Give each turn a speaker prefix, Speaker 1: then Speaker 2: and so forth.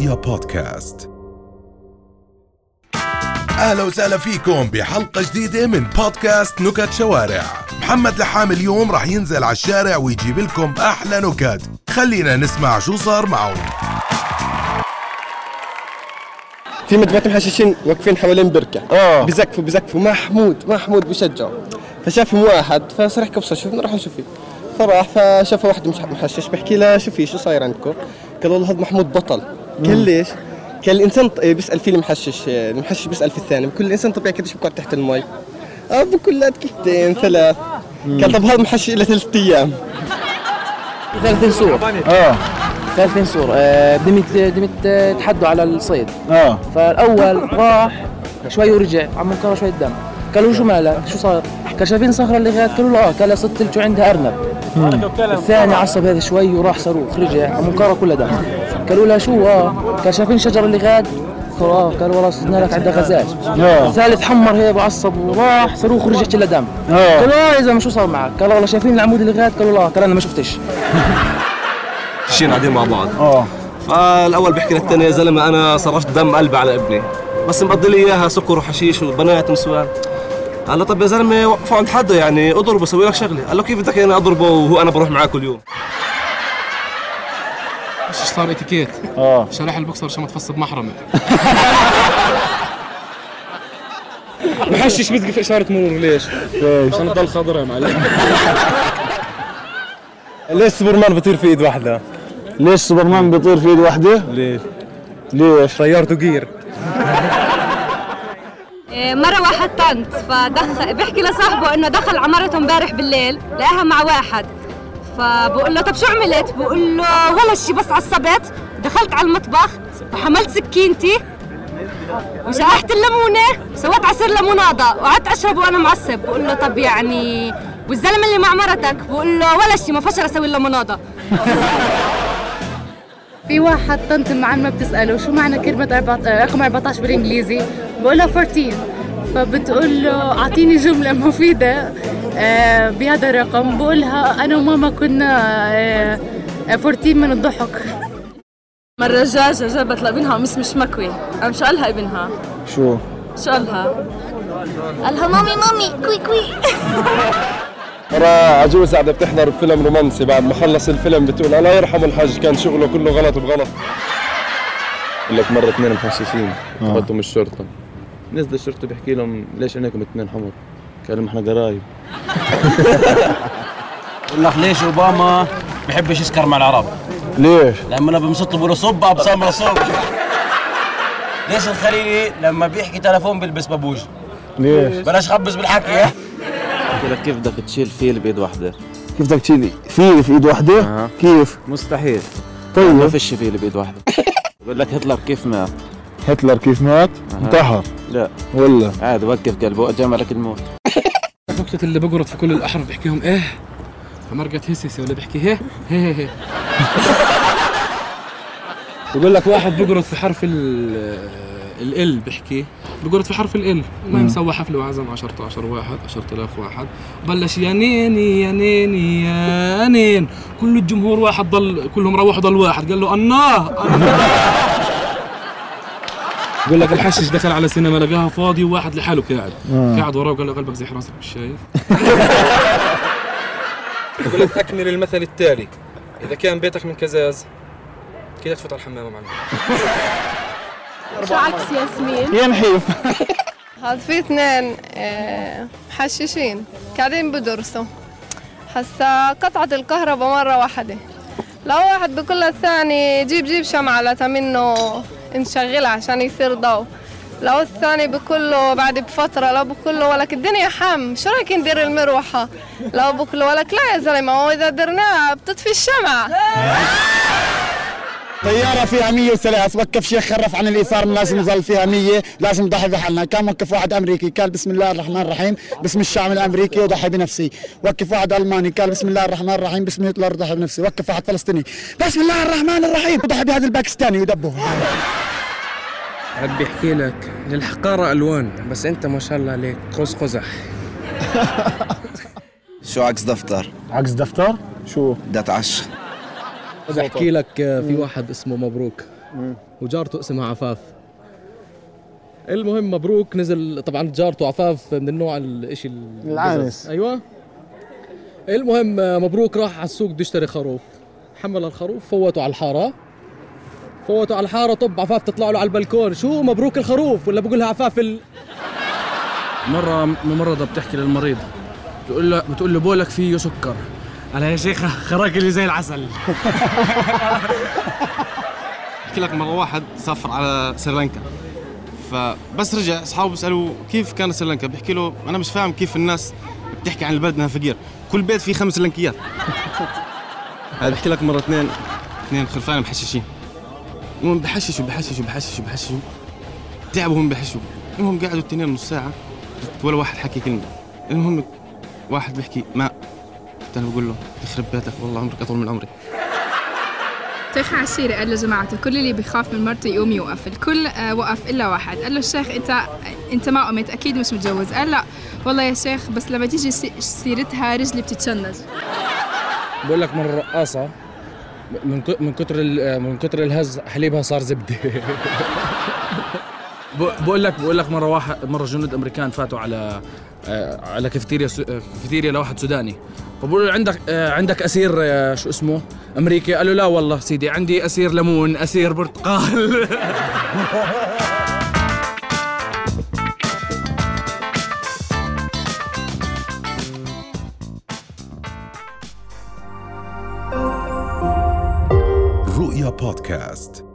Speaker 1: رؤيا بودكاست. أهلا وسهلا فيكم بحلقة جديدة من بودكاست نكت شوارع. محمد لحام اليوم راح ينزل على الشارع ويجيب لكم أحلى نكت. خلينا نسمع شو صار معه
Speaker 2: في مجموعة محششين واقفين حوالين بركة. آه. بزقفوا بزقفوا. محمود محمود بيشجعوا فشافهم واحد فصار يحكي بصوت شوف نروح نشوف فيه. فراح فشافه واحد مش محشش. بيحكي له شو في شو صاير عندكم؟ قال والله هذا محمود بطل. قال ليش؟ كان الإنسان ط- بيسأل فيه المحشش المحشش بيسأل في الثاني بكل الإنسان طبيعي كده شو بيقعد تحت المي آه بكل دقيقتين ثلاث. قال طب هذا محشش له ثلاث أيام.
Speaker 3: 30 سور آه. 30 سور آه دمت دمت آه، تحدوا على الصيد. آه. فالأول راح شوي ورجع عم منكر شوي دم. قالوا شو مالك؟ شو صار؟ قال شايفين صخرة اللي غاد قالوا له آه قال صدت شو عندها أرنب. الثاني عصب هذا شوي وراح صاروخ رجع عم منكر كلها دم. قالوا له شو؟ آه قال شايفين الشجرة اللي غاد قالوا آه قالوا والله صدنا لك عندها غزال. الثالث حمر هيك وعصب وراح صاروخ ورجع كله دم. قالوا آه يا زلمه شو صار معك؟ قال والله شايفين العمود اللي غاد قالوا لا قال أنا ما شفتش.
Speaker 4: شين قاعدين مع بعض. آه. فالأول بيحكي للثاني يا زلمة أنا صرفت دم قلبي على ابني. بس مقضي لي إياها سكر وحشيش وبنات ونسوان. قال له طب يا زلمة وقفوا عند حدا يعني اضربه سوي لك شغلة قال له كيف بدك أنا أضربه وهو أنا بروح معاه كل يوم
Speaker 5: إيش صار إتيكيت آه شرح البوكسر عشان ما تفصل محرمه محشش بيزقف إشارة مرور ليش؟ ليش؟ عشان تضل خضرا يا معلم
Speaker 2: ليش سوبرمان بيطير في إيد واحدة؟
Speaker 6: ليش سوبرمان بيطير في إيد واحدة؟
Speaker 2: ليش؟
Speaker 6: ليش؟
Speaker 2: طيارته جير
Speaker 7: مرة واحد طنط فدخل بيحكي لصاحبه إنه دخل عمارته امبارح بالليل لقاها مع واحد. فبقول له طب شو عملت؟ بقول له ولا شي بس عصبت. دخلت على المطبخ وحملت سكينتي وشقحت الليمونة سويت عصير ليموناضة وقعدت أشرب وأنا معصب. بقول له طب يعني والزلمة اللي مع مرتك؟ بقول له ولا شي ما فشل أسوي الليموناضة
Speaker 8: في واحد طنط معن ما بتسأله شو معنى كلمة رقم 14 بالإنجليزي؟ بقول لها 14 فبتقول له أعطيني جملة مفيدة. آه، بهذا الرقم بقولها أنا وماما كنا آه، آه، 14 من الضحك.
Speaker 7: مرة دجاجة جابت لابنها قميص مش مكوي. قام شو قالها ابنها؟
Speaker 6: شو؟
Speaker 7: شو قالها؟ قالها مامي مامي كوي كوي.
Speaker 2: مرة عجوزة قاعدة بتحضر فيلم رومانسي بعد ما خلص الفيلم بتقول الله يرحم الحاج كان شغله كله غلط بغلط. بقول لك مرة اثنين محششين اخذتهم الشرطة. نزل الشرطة بيحكي لهم ليش عينيكم اثنين حمر؟ قال لهم إحنا قرايب
Speaker 9: بقول لك ليش أوباما بحبش يسكر مع العرب
Speaker 6: ليش؟
Speaker 9: لما أنا بمسط له صب ابصم صب ليش الخليلي لما بيحكي تلفون بيلبس بابوج
Speaker 6: ليش؟
Speaker 9: بلاش خبز بالحكي
Speaker 10: قلت لك كيف بدك تشيل فيل بايد واحدة؟
Speaker 6: كيف بدك تشيلي؟ فيل في إيد واحدة؟
Speaker 10: أها.
Speaker 6: كيف؟
Speaker 10: مستحيل ما
Speaker 6: طيب
Speaker 10: فيش فيل بايد واحدة بقول لك هتلر كيف مات؟
Speaker 6: هتلر كيف مات؟ انتحر
Speaker 10: لا.
Speaker 6: ولا
Speaker 10: عادي وقف قلبه جملك الموت.
Speaker 5: نكتة اللي بقرط في كل الأحرف بيحكيهم إيه؟ فمرقت هسسة ولا بيحكي هي؟ هي هي بقول لك واحد بقرط في حرف ال ال بيحكي. بقرط في حرف ال المهم سوى حفلة وعزم 10000 واحد 10000 واحد. بلش يا نيني يا نيني يا نين. كل الجمهور واحد ضل كلهم روحوا ضل واحد. قال له الله. بقول لك الحشش دخل على السينما لقاها فاضي وواحد لحاله قاعد. قاعد وراه وقال له قلبك زي حراسك مش شايف
Speaker 11: يقول لك أكمل المثل التالي. إذا كان بيتك من كزاز كذا تفوت على الحمام معنا
Speaker 8: شو عكس ياسمين؟
Speaker 6: يا نحيف.
Speaker 8: هذا في اثنين آه، محششين قاعدين بدرسوا. هسا قطعت الكهرباء مرة واحدة. لو واحد بقول للثاني جيب جيب شمعة لتا منه نشغلها عشان يصير ضوء لو الثاني بقول له بعد بفترة لو بقول له ولك الدنيا حم. شو رأيك ندير المروحة؟ لو بقول له ولك لا يا زلمة هو إذا درناها بتطفي الشمعة.
Speaker 6: طيارة فيها 103 وقف شيخ خرف عن الإيثار لازم يظل فيها 100 لازم نضحي بحالنا. كان وقف واحد أمريكي. قال بسم الله الرحمن الرحيم. باسم الشعب الأمريكي وضحي بنفسي. وقف واحد ألماني. قال بسم الله الرحمن الرحيم. باسم هتلر ضحي بنفسي. وقف واحد فلسطيني. بسم الله الرحمن الرحيم. وضحي بهذا الباكستاني ودبه.
Speaker 5: عاد بيحكي لك. للحقارة ألوان. بس أنت ما شاء الله عليك. قوس قزح.
Speaker 12: شو عكس دفتر؟
Speaker 6: عكس دفتر؟ شو؟
Speaker 12: بدي اتعشى
Speaker 5: بحكي لك في واحد اسمه مبروك.
Speaker 13: وجارته اسمها عفاف. المهم مبروك نزل طبعا جارته عفاف من النوع الإشي ال-
Speaker 14: العانس.
Speaker 13: أيوه. المهم مبروك راح على السوق بده يشتري خروف. حمل الخروف فوته على الحارة. فوته على الحارة طب عفاف تطلع له على البلكون شو مبروك الخروف؟ ولا بقول لها عفاف ال...
Speaker 12: مرة ممرضة بتحكي للمريض. بتقول له بتقول له بولك فيه سكر. قال يا شيخة خراك اللي زي العسل.
Speaker 15: أحكي لك مرة واحد سافر على سريلانكا. فبس رجع أصحابه بيسالوه كيف كان سريلانكا؟ بيحكي له أنا مش فاهم كيف الناس بتحكي عن البلد إنها فقير. كل بيت فيه خمس سريلانكيات. هذا بحكي لك مرة اثنين اثنين خرفان محششين المهم بحششوا بحششوا بحششوا بحششوا. تعبوا هم بحشوا. المهم قعدوا الاثنين نص ساعة ولا واحد حكي كلمة. المهم واحد بيحكي ماء الثاني بقول له يخرب بيتك والله عمرك أطول من عمري.
Speaker 16: شيخ عشيري قال لجماعته كل اللي بيخاف من مرته يقوم يوقف الكل آه، وقف إلا واحد. قال له الشيخ إنت إنت ما قمت أكيد مش متجوز. قال لا والله يا شيخ بس لما تيجي سي- سيرتها رجلي بتتشنج.
Speaker 12: بقول لك من ك- من كتر ال- من كتر الهز حليبها صار زبدة. ب- بقول لك بقول لك مرة واحد مرة جنود أمريكان فاتوا على آه، على كافيتيريا آه، كافيتيريا لواحد سوداني. فبقولوا له عندك آه، عندك أسير شو اسمه؟ أمريكي؟ قال له لا والله سيدي عندي أسير ليمون أسير برتقال.
Speaker 1: رؤيا بودكاست.